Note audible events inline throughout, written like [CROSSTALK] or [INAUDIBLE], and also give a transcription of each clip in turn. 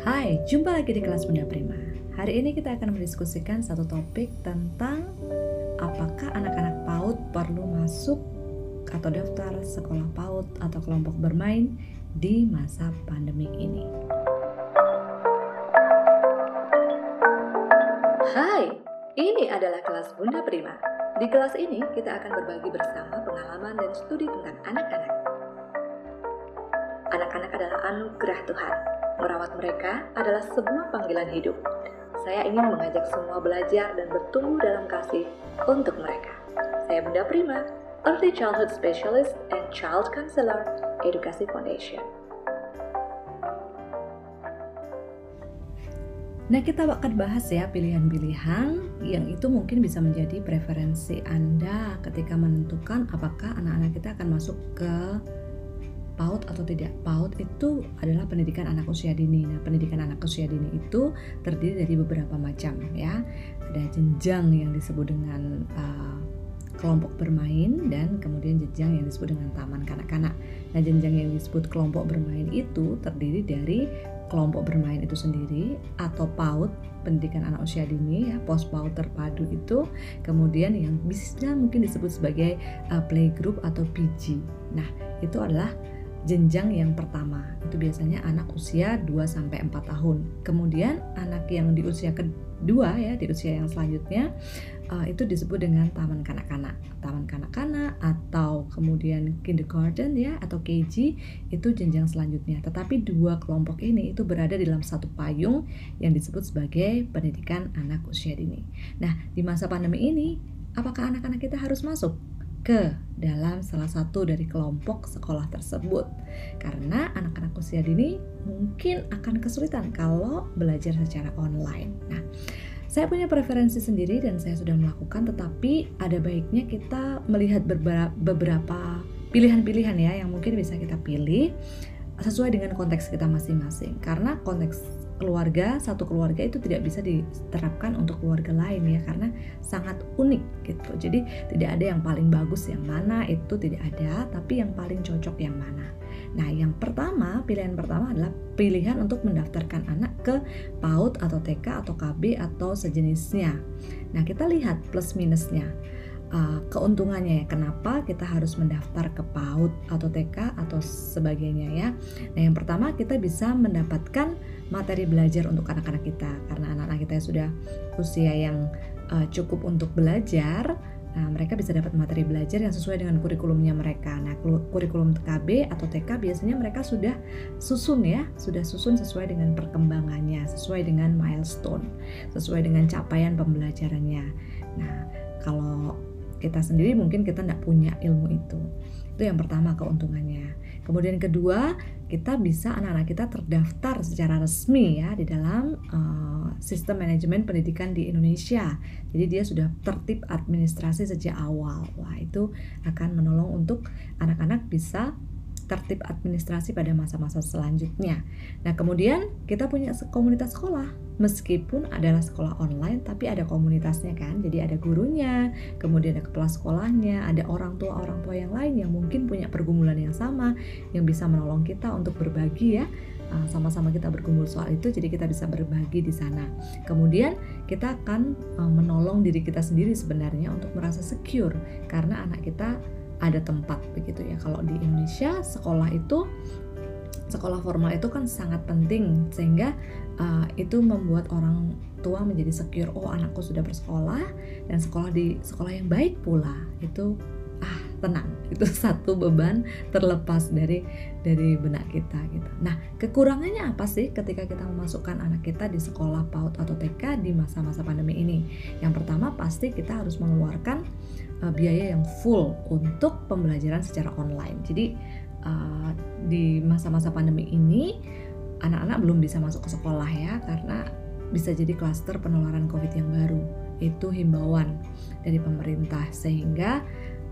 Hai, jumpa lagi di kelas Bunda Prima. Hari ini kita akan mendiskusikan satu topik tentang apakah anak-anak PAUD perlu masuk atau daftar sekolah PAUD atau kelompok bermain di masa pandemi ini. Hai, ini adalah kelas Bunda Prima. Di kelas ini kita akan berbagi bersama pengalaman dan studi tentang anak-anak. Anak-anak adalah anugerah Tuhan. Merawat mereka adalah sebuah panggilan hidup. Saya ingin mengajak semua belajar dan bertumbuh dalam kasih untuk mereka. Saya Bunda Prima, Early Childhood Specialist and Child Counselor, Edukasi Foundation. Nah, kita akan bahas ya pilihan-pilihan yang itu mungkin bisa menjadi preferensi Anda ketika menentukan apakah anak-anak kita akan masuk ke PAUD atau tidak. PAUD itu adalah pendidikan anak usia dini. Nah, pendidikan anak usia dini itu terdiri dari beberapa macam ya. Ada jenjang yang disebut dengan uh, kelompok bermain dan kemudian jenjang yang disebut dengan taman kanak-kanak. Nah, jenjang yang disebut kelompok bermain itu terdiri dari kelompok bermain itu sendiri atau PAUD pendidikan anak usia dini ya pos PAUD terpadu itu kemudian yang bisa mungkin disebut sebagai uh, playgroup atau PG. Nah, itu adalah jenjang yang pertama itu biasanya anak usia 2 sampai 4 tahun. Kemudian anak yang di usia kedua ya, di usia yang selanjutnya uh, itu disebut dengan taman kanak-kanak. Taman kanak-kanak atau kemudian kindergarten ya atau KG itu jenjang selanjutnya. Tetapi dua kelompok ini itu berada dalam satu payung yang disebut sebagai pendidikan anak usia dini. Nah, di masa pandemi ini apakah anak-anak kita harus masuk ke dalam salah satu dari kelompok sekolah tersebut. Karena anak-anak usia dini mungkin akan kesulitan kalau belajar secara online. Nah, saya punya preferensi sendiri dan saya sudah melakukan tetapi ada baiknya kita melihat beberapa pilihan-pilihan ya yang mungkin bisa kita pilih sesuai dengan konteks kita masing-masing. Karena konteks keluarga satu keluarga itu tidak bisa diterapkan untuk keluarga lain ya karena sangat unik gitu. Jadi tidak ada yang paling bagus yang mana itu tidak ada tapi yang paling cocok yang mana. Nah yang pertama pilihan pertama adalah pilihan untuk mendaftarkan anak ke PAUD atau TK atau KB atau sejenisnya. Nah kita lihat plus minusnya uh, keuntungannya ya kenapa kita harus mendaftar ke PAUD atau TK atau sebagainya ya. Nah yang pertama kita bisa mendapatkan materi belajar untuk anak-anak kita karena anak-anak kita sudah usia yang uh, cukup untuk belajar. Nah, mereka bisa dapat materi belajar yang sesuai dengan kurikulumnya mereka. Nah, kurikulum KB atau TK biasanya mereka sudah susun ya, sudah susun sesuai dengan perkembangannya, sesuai dengan milestone, sesuai dengan capaian pembelajarannya. Nah, kalau kita sendiri mungkin kita tidak punya ilmu itu. Itu yang pertama keuntungannya. Kemudian kedua, kita bisa anak-anak kita terdaftar secara resmi ya di dalam uh, sistem manajemen pendidikan di Indonesia. Jadi dia sudah tertib administrasi sejak awal. Wah, itu akan menolong untuk anak-anak bisa tertib administrasi pada masa-masa selanjutnya. Nah, kemudian kita punya komunitas sekolah. Meskipun adalah sekolah online, tapi ada komunitasnya kan. Jadi ada gurunya, kemudian ada kepala sekolahnya, ada orang tua-orang tua yang lain yang mungkin punya pergumulan yang sama, yang bisa menolong kita untuk berbagi ya ah, sama-sama kita bergumul soal itu jadi kita bisa berbagi di sana kemudian kita akan ah, menolong diri kita sendiri sebenarnya untuk merasa secure karena anak kita ada tempat begitu ya. Kalau di Indonesia sekolah itu sekolah formal itu kan sangat penting sehingga uh, itu membuat orang tua menjadi secure oh anakku sudah bersekolah dan sekolah di sekolah yang baik pula itu ah tenang [LAUGHS] itu satu beban terlepas dari dari benak kita gitu. Nah kekurangannya apa sih ketika kita memasukkan anak kita di sekolah PAUD atau TK di masa-masa pandemi ini? Yang pertama pasti kita harus mengeluarkan uh, biaya yang full untuk pembelajaran secara online. Jadi uh, di masa-masa pandemi ini anak-anak belum bisa masuk ke sekolah ya karena bisa jadi klaster penularan COVID yang baru. Itu himbauan dari pemerintah sehingga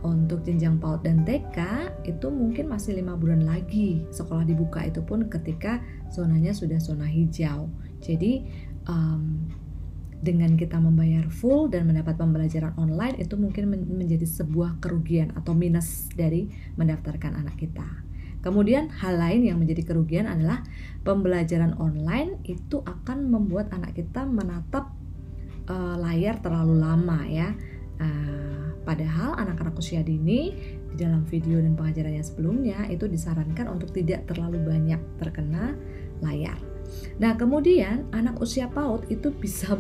untuk jenjang PAUD dan TK itu mungkin masih lima bulan lagi sekolah dibuka itu pun ketika zonanya sudah zona hijau. Jadi um, dengan kita membayar full dan mendapat pembelajaran online itu mungkin menjadi sebuah kerugian atau minus dari mendaftarkan anak kita. Kemudian hal lain yang menjadi kerugian adalah pembelajaran online itu akan membuat anak kita menatap uh, layar terlalu lama ya. Uh, padahal anak-anak usia dini di dalam video dan pengajarannya sebelumnya itu disarankan untuk tidak terlalu banyak terkena layar. Nah, kemudian anak usia PAUD itu bisa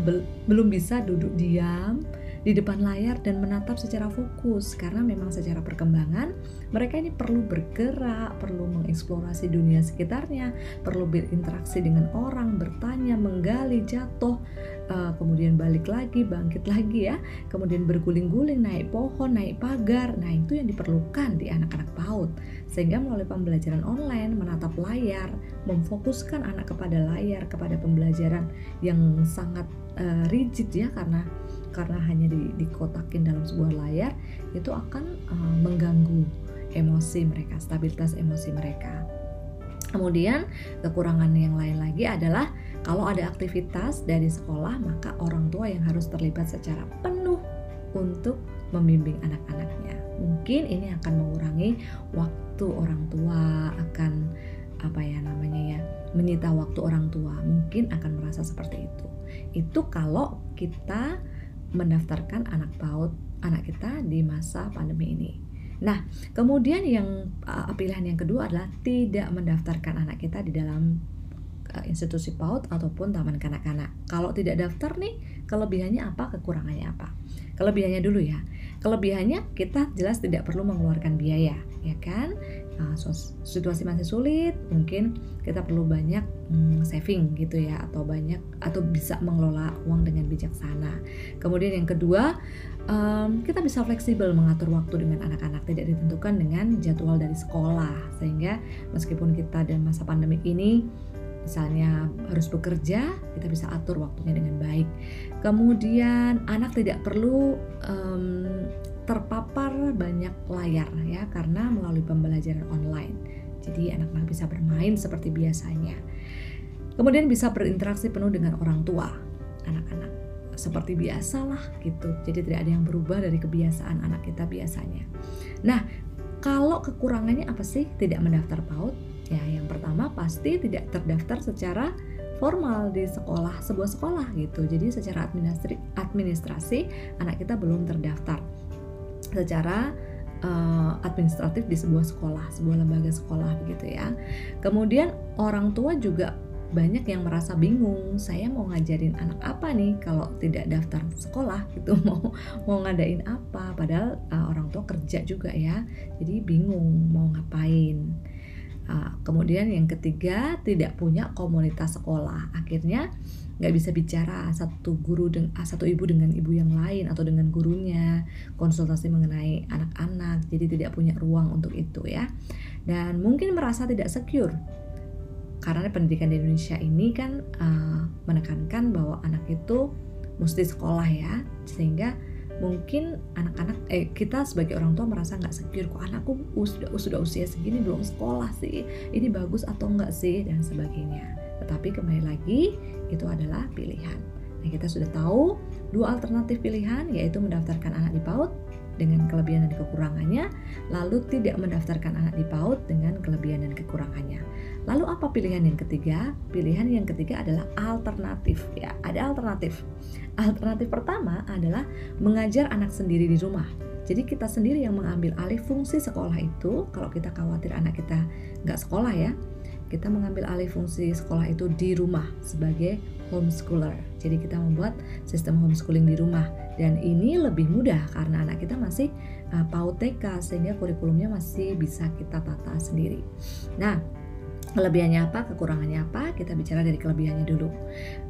belum bisa duduk diam di depan layar dan menatap secara fokus karena memang secara perkembangan mereka ini perlu bergerak, perlu mengeksplorasi dunia sekitarnya, perlu berinteraksi dengan orang, bertanya, menggali, jatuh, uh, kemudian balik lagi, bangkit lagi ya, kemudian berguling-guling naik pohon, naik pagar. Nah, itu yang diperlukan di anak-anak PAUD. Sehingga melalui pembelajaran online, menatap layar, memfokuskan anak kepada layar, kepada pembelajaran yang sangat uh, rigid ya karena karena hanya di, dikotakin dalam sebuah layar itu akan uh, mengganggu emosi mereka, stabilitas emosi mereka. Kemudian kekurangan yang lain lagi adalah kalau ada aktivitas dari sekolah maka orang tua yang harus terlibat secara penuh untuk membimbing anak-anaknya. Mungkin ini akan mengurangi waktu orang tua akan apa ya namanya ya menyita waktu orang tua mungkin akan merasa seperti itu itu kalau kita mendaftarkan anak PAUD anak kita di masa pandemi ini. Nah, kemudian yang uh, pilihan yang kedua adalah tidak mendaftarkan anak kita di dalam uh, institusi PAUD ataupun taman kanak-kanak. Kalau tidak daftar nih, kelebihannya apa, kekurangannya apa? Kelebihannya dulu ya. Kelebihannya kita jelas tidak perlu mengeluarkan biaya, ya kan? Uh, situasi masih sulit mungkin kita perlu banyak hmm, saving gitu ya atau banyak atau bisa mengelola uang dengan bijaksana kemudian yang kedua um, kita bisa fleksibel mengatur waktu dengan anak-anak tidak ditentukan dengan jadwal dari sekolah sehingga meskipun kita dalam masa pandemi ini misalnya harus bekerja, kita bisa atur waktunya dengan baik. Kemudian anak tidak perlu um, terpapar banyak layar ya karena melalui pembelajaran online. Jadi anak-anak bisa bermain seperti biasanya. Kemudian bisa berinteraksi penuh dengan orang tua anak-anak seperti biasa lah gitu. Jadi tidak ada yang berubah dari kebiasaan anak kita biasanya. Nah, kalau kekurangannya apa sih tidak mendaftar PAUD? Ya, yang pertama pasti tidak terdaftar secara formal di sekolah sebuah sekolah gitu. Jadi secara administrasi, administrasi anak kita belum terdaftar secara uh, administratif di sebuah sekolah, sebuah lembaga sekolah begitu ya. Kemudian orang tua juga banyak yang merasa bingung, saya mau ngajarin anak apa nih kalau tidak daftar sekolah [LAUGHS] gitu, mau mau ngadain apa padahal uh, orang tua kerja juga ya. Jadi bingung mau ngapain. Uh, kemudian yang ketiga tidak punya komunitas sekolah. Akhirnya nggak bisa bicara satu guru dengan satu ibu dengan ibu yang lain atau dengan gurunya konsultasi mengenai anak-anak. Jadi tidak punya ruang untuk itu ya. Dan mungkin merasa tidak secure. Karena pendidikan di Indonesia ini kan uh, menekankan bahwa anak itu mesti sekolah ya. Sehingga mungkin anak-anak eh kita sebagai orang tua merasa nggak secure kok anakku sudah sudah usia segini belum sekolah sih? Ini bagus atau enggak sih? Dan sebagainya. Tetapi kembali lagi itu adalah pilihan. Nah, kita sudah tahu dua alternatif pilihan yaitu mendaftarkan anak di PAUD dengan kelebihan dan kekurangannya, lalu tidak mendaftarkan anak di PAUD dengan kelebihan dan kekurangannya. Lalu apa pilihan yang ketiga? Pilihan yang ketiga adalah alternatif ya. Ada alternatif. Alternatif pertama adalah mengajar anak sendiri di rumah. Jadi kita sendiri yang mengambil alih fungsi sekolah itu. Kalau kita khawatir anak kita nggak sekolah ya, kita mengambil alih fungsi sekolah itu di rumah sebagai homeschooler. Jadi kita membuat sistem homeschooling di rumah dan ini lebih mudah karena anak kita masih uh, PAUD TK sehingga kurikulumnya masih bisa kita tata sendiri. Nah, Kelebihannya apa, kekurangannya apa? Kita bicara dari kelebihannya dulu.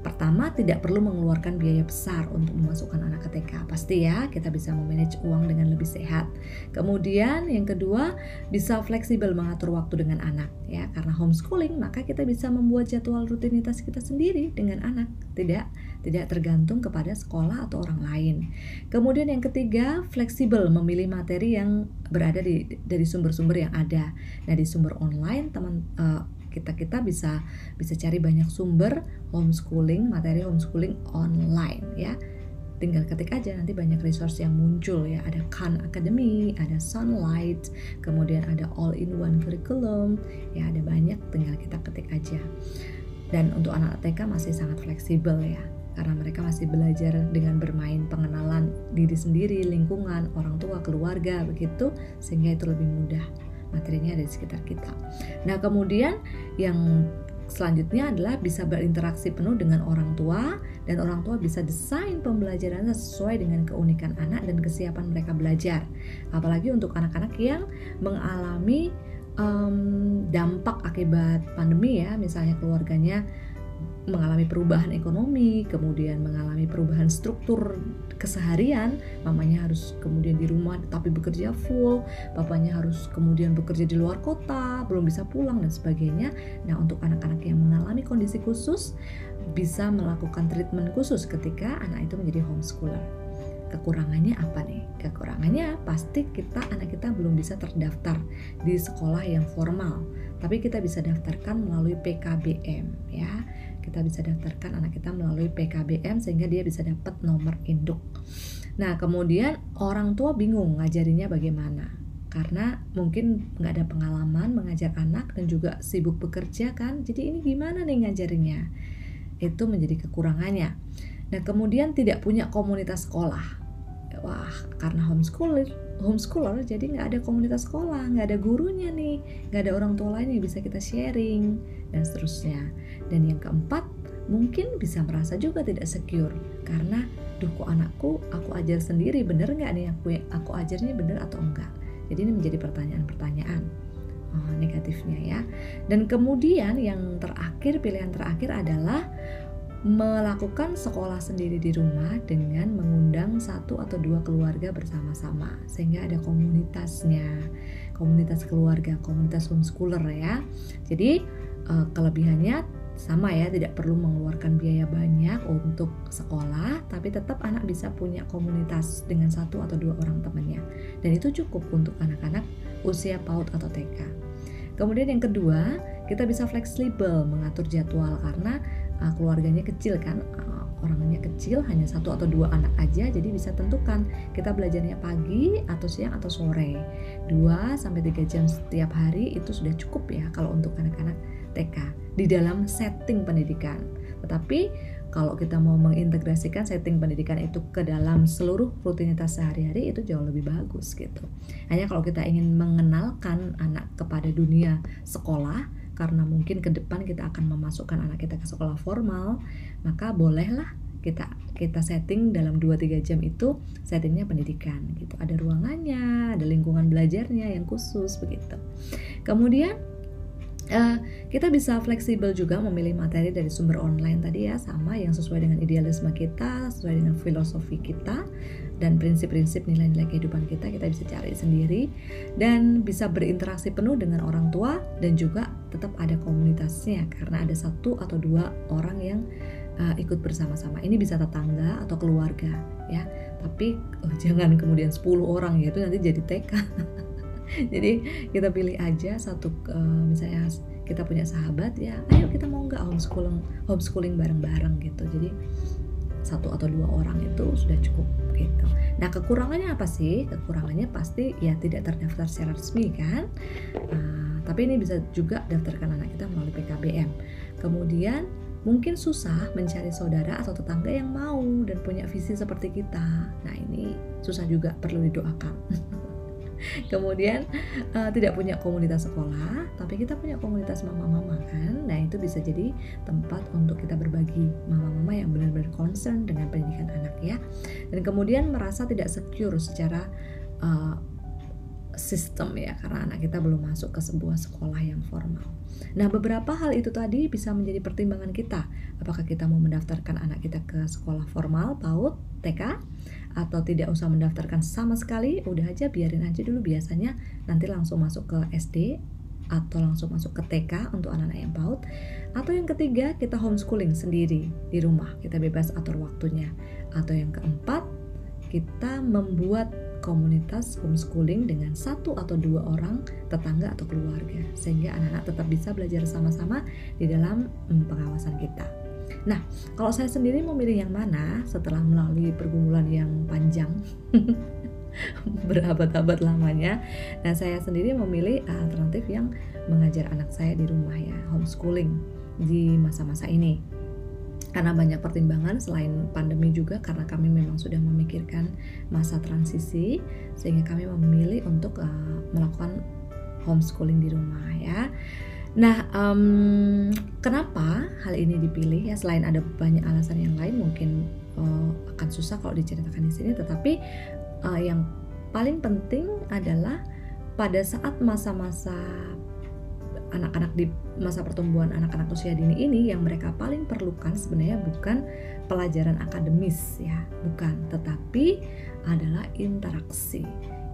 Pertama, tidak perlu mengeluarkan biaya besar untuk memasukkan anak ke TK. Pasti ya, kita bisa memanage uang dengan lebih sehat. Kemudian, yang kedua, bisa fleksibel mengatur waktu dengan anak ya. Karena homeschooling, maka kita bisa membuat jadwal rutinitas kita sendiri dengan anak. Tidak tidak tergantung kepada sekolah atau orang lain. Kemudian yang ketiga, fleksibel memilih materi yang berada di dari sumber-sumber yang ada. Nah, di sumber online teman uh, kita kita bisa bisa cari banyak sumber homeschooling, materi homeschooling online ya. tinggal ketik aja nanti banyak resource yang muncul ya. Ada Khan Academy ada Sunlight kemudian ada all in one curriculum ya ada banyak tinggal kita ketik aja. Dan untuk anak TK masih sangat fleksibel ya karena mereka masih belajar dengan bermain pengenalan diri sendiri, lingkungan, orang tua, keluarga begitu sehingga itu lebih mudah materinya ada di sekitar kita. Nah, kemudian yang selanjutnya adalah bisa berinteraksi penuh dengan orang tua dan orang tua bisa desain pembelajaran sesuai dengan keunikan anak dan kesiapan mereka belajar. Apalagi untuk anak-anak yang mengalami um, dampak akibat pandemi ya, misalnya keluarganya mengalami perubahan ekonomi, kemudian mengalami perubahan struktur keseharian, mamanya harus kemudian di rumah tapi bekerja full, bapaknya harus kemudian bekerja di luar kota, belum bisa pulang dan sebagainya. Nah, untuk anak-anak yang mengalami kondisi khusus bisa melakukan treatment khusus ketika anak itu menjadi homeschooler. Kekurangannya apa nih? Kekurangannya pasti kita anak kita belum bisa terdaftar di sekolah yang formal, tapi kita bisa daftarkan melalui PKBM ya kita bisa daftarkan anak kita melalui PKBM sehingga dia bisa dapat nomor induk. Nah, kemudian orang tua bingung ngajarinya bagaimana. Karena mungkin nggak ada pengalaman mengajar anak dan juga sibuk bekerja kan. Jadi ini gimana nih ngajarinya itu menjadi kekurangannya. Nah kemudian tidak punya komunitas sekolah wah karena homeschooler homeschooler jadi nggak ada komunitas sekolah nggak ada gurunya nih nggak ada orang tua lain yang bisa kita sharing dan seterusnya. Dan yang keempat, mungkin bisa merasa juga tidak secure karena duh kok anakku aku ajar sendiri bener nggak nih aku aku ajarnya bener atau enggak? Jadi ini menjadi pertanyaan-pertanyaan oh, negatifnya ya. Dan kemudian yang terakhir pilihan terakhir adalah melakukan sekolah sendiri di rumah dengan mengundang satu atau dua keluarga bersama-sama sehingga ada komunitasnya komunitas keluarga komunitas homeschooler ya. Jadi eh, kelebihannya sama ya tidak perlu mengeluarkan biaya banyak untuk sekolah tapi tetap anak bisa punya komunitas dengan satu atau dua orang temannya. Dan itu cukup untuk anak-anak usia PAUD atau TK kemudian yang kedua kita bisa fleksibel mengatur jadwal karena uh, keluarganya kecil kan uh, orangnya kecil hanya satu atau dua anak aja jadi bisa tentukan kita belajarnya pagi atau siang atau sore 2 sampai 3 jam setiap hari itu sudah cukup ya kalau untuk anak-anak TK di dalam setting pendidikan. Tetapi kalau kita mau mengintegrasikan setting pendidikan itu ke dalam seluruh rutinitas sehari-hari itu jauh lebih bagus gitu. Hanya kalau kita ingin mengenalkan anak kepada dunia sekolah karena mungkin ke depan kita akan memasukkan anak kita ke sekolah formal, maka bolehlah kita kita setting dalam 2-3 jam itu settingnya pendidikan gitu. Ada ruangannya, ada lingkungan belajarnya yang khusus begitu. Kemudian Uh, kita bisa fleksibel juga memilih materi dari sumber online tadi ya sama yang sesuai dengan idealisme kita, sesuai dengan filosofi kita dan prinsip-prinsip nilai-nilai kehidupan kita kita bisa cari sendiri dan bisa berinteraksi penuh dengan orang tua dan juga tetap ada komunitasnya karena ada satu atau dua orang yang uh, ikut bersama-sama. Ini bisa tetangga atau keluarga ya. Tapi oh, jangan kemudian 10 orang ya itu nanti jadi TK. [LAUGHS] jadi kita pilih aja satu uh, misalnya kita punya sahabat ya ayo kita mau nggak homeschooling homeschooling bareng-bareng gitu jadi satu atau dua orang itu sudah cukup gitu. Nah kekurangannya apa sih? Kekurangannya pasti ya tidak terdaftar secara resmi kan. Uh, tapi ini bisa juga daftarkan anak kita melalui PKBM. Kemudian mungkin susah mencari saudara atau tetangga yang mau dan punya visi seperti kita. Nah ini susah juga perlu didoakan. [LAUGHS] [LAUGHS] kemudian uh, tidak punya komunitas sekolah tapi kita punya komunitas mama-mama kan nah itu bisa jadi tempat untuk kita berbagi mama-mama yang benar-benar concern dengan pendidikan anak ya dan kemudian merasa tidak secure secara uh, sistem ya karena anak kita belum masuk ke sebuah sekolah yang formal. Nah, beberapa hal itu tadi bisa menjadi pertimbangan kita. Apakah kita mau mendaftarkan anak kita ke sekolah formal, PAUD, TK atau tidak usah mendaftarkan sama sekali, udah aja biarin aja dulu. Biasanya nanti langsung masuk ke SD atau langsung masuk ke TK untuk anak-anak yang PAUD. Atau yang ketiga kita homeschooling sendiri di rumah. Kita bebas atur waktunya. Atau yang keempat kita membuat komunitas homeschooling dengan satu atau dua orang tetangga atau keluarga sehingga anak-anak tetap bisa belajar sama-sama di dalam mm, pengawasan kita. Nah, kalau saya sendiri memilih yang mana setelah melalui pergumulan yang panjang [LAUGHS] berabad-abad lamanya, nah saya sendiri memilih alternatif yang mengajar anak saya di rumah ya, homeschooling di masa-masa ini karena banyak pertimbangan selain pandemi juga karena kami memang sudah memikirkan masa transisi sehingga kami memilih untuk uh, melakukan homeschooling di rumah ya. Nah, um, kenapa hal ini dipilih? Ya selain ada banyak alasan yang lain mungkin uh, akan susah kalau diceritakan di sini, tetapi uh, yang paling penting adalah pada saat masa-masa anak-anak di masa pertumbuhan anak-anak usia dini ini yang mereka paling perlukan sebenarnya bukan pelajaran akademis ya, bukan, tetapi adalah interaksi.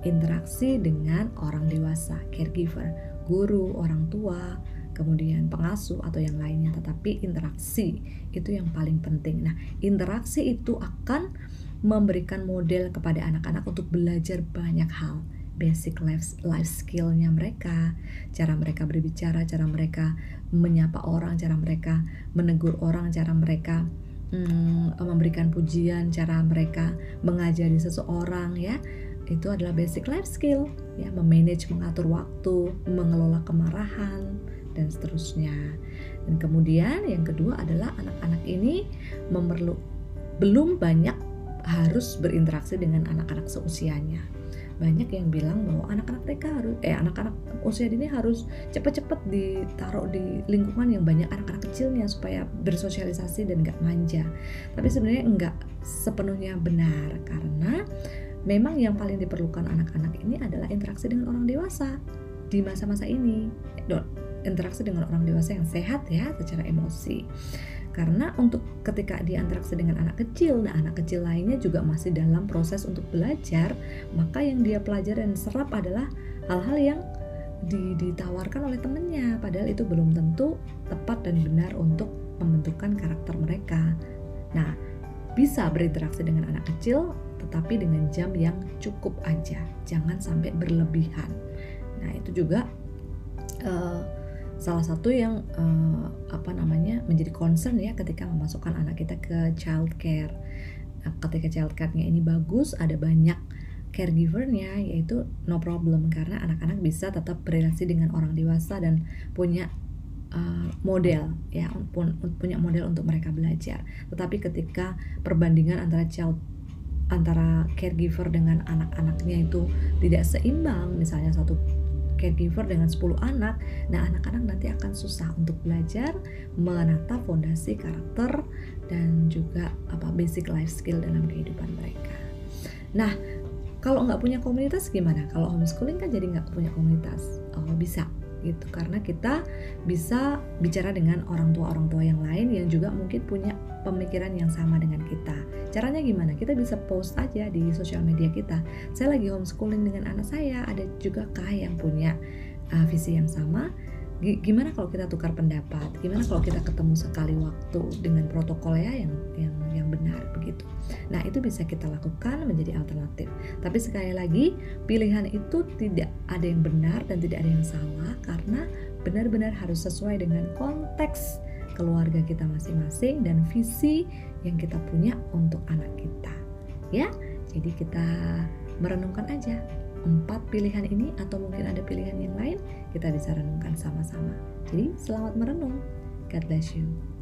Interaksi dengan orang dewasa, caregiver, guru, orang tua, kemudian pengasuh atau yang lainnya, tetapi interaksi itu yang paling penting. Nah, interaksi itu akan memberikan model kepada anak-anak untuk belajar banyak hal basic life life skillnya mereka, cara mereka berbicara, cara mereka menyapa orang, cara mereka menegur orang, cara mereka hmm, memberikan pujian, cara mereka mengajari seseorang ya itu adalah basic life skill ya memanage mengatur waktu mengelola kemarahan dan seterusnya dan kemudian yang kedua adalah anak-anak ini memerlu belum banyak harus berinteraksi dengan anak-anak seusianya banyak yang bilang bahwa anak-anak TK harus eh anak-anak usia dini harus cepat-cepat ditaruh di lingkungan yang banyak anak-anak kecilnya supaya bersosialisasi dan nggak manja. Tapi sebenarnya enggak sepenuhnya benar karena memang yang paling diperlukan anak-anak ini adalah interaksi dengan orang dewasa di masa-masa ini. Interaksi dengan orang dewasa yang sehat ya secara emosi karena untuk ketika dia interaksi dengan anak kecil, nah anak kecil lainnya juga masih dalam proses untuk belajar, maka yang dia pelajari dan serap adalah hal-hal yang ditawarkan oleh temennya, padahal itu belum tentu tepat dan benar untuk pembentukan karakter mereka. Nah, bisa berinteraksi dengan anak kecil, tetapi dengan jam yang cukup aja, jangan sampai berlebihan. Nah, itu juga uh, salah satu yang uh, apa namanya menjadi concern ya ketika memasukkan anak kita ke child care. Nah, ketika child care-nya ini bagus, ada banyak caregivernya yaitu no problem karena anak-anak bisa tetap berrelasi dengan orang dewasa dan punya uh, model ya pun, punya model untuk mereka belajar. Tetapi ketika perbandingan antara child antara caregiver dengan anak-anaknya itu tidak seimbang, misalnya satu caregiver dengan 10 anak, nah anak-anak nanti akan susah untuk belajar menata fondasi karakter dan juga apa basic life skill dalam kehidupan mereka. Nah, kalau nggak punya komunitas gimana? Kalau homeschooling kan jadi nggak punya komunitas, oh, bisa gitu. Karena kita bisa bicara dengan orang tua orang tua yang lain yang juga mungkin punya pemikiran yang sama dengan kita. Caranya gimana? Kita bisa post aja di sosial media kita. Saya lagi homeschooling dengan anak saya ada juga kah yang punya uh, visi yang sama gimana kalau kita tukar pendapat? Gimana kalau kita ketemu sekali waktu dengan protokol ya yang yang yang benar begitu? Nah itu bisa kita lakukan menjadi alternatif. Tapi sekali lagi pilihan itu tidak ada yang benar dan tidak ada yang salah karena benar-benar harus sesuai dengan konteks keluarga kita masing-masing dan visi yang kita punya untuk anak kita. Ya jadi kita merenungkan aja empat pilihan ini atau mungkin ada pilihan yang lain kita bisa renungkan sama-sama. Jadi selamat merenung. God bless you.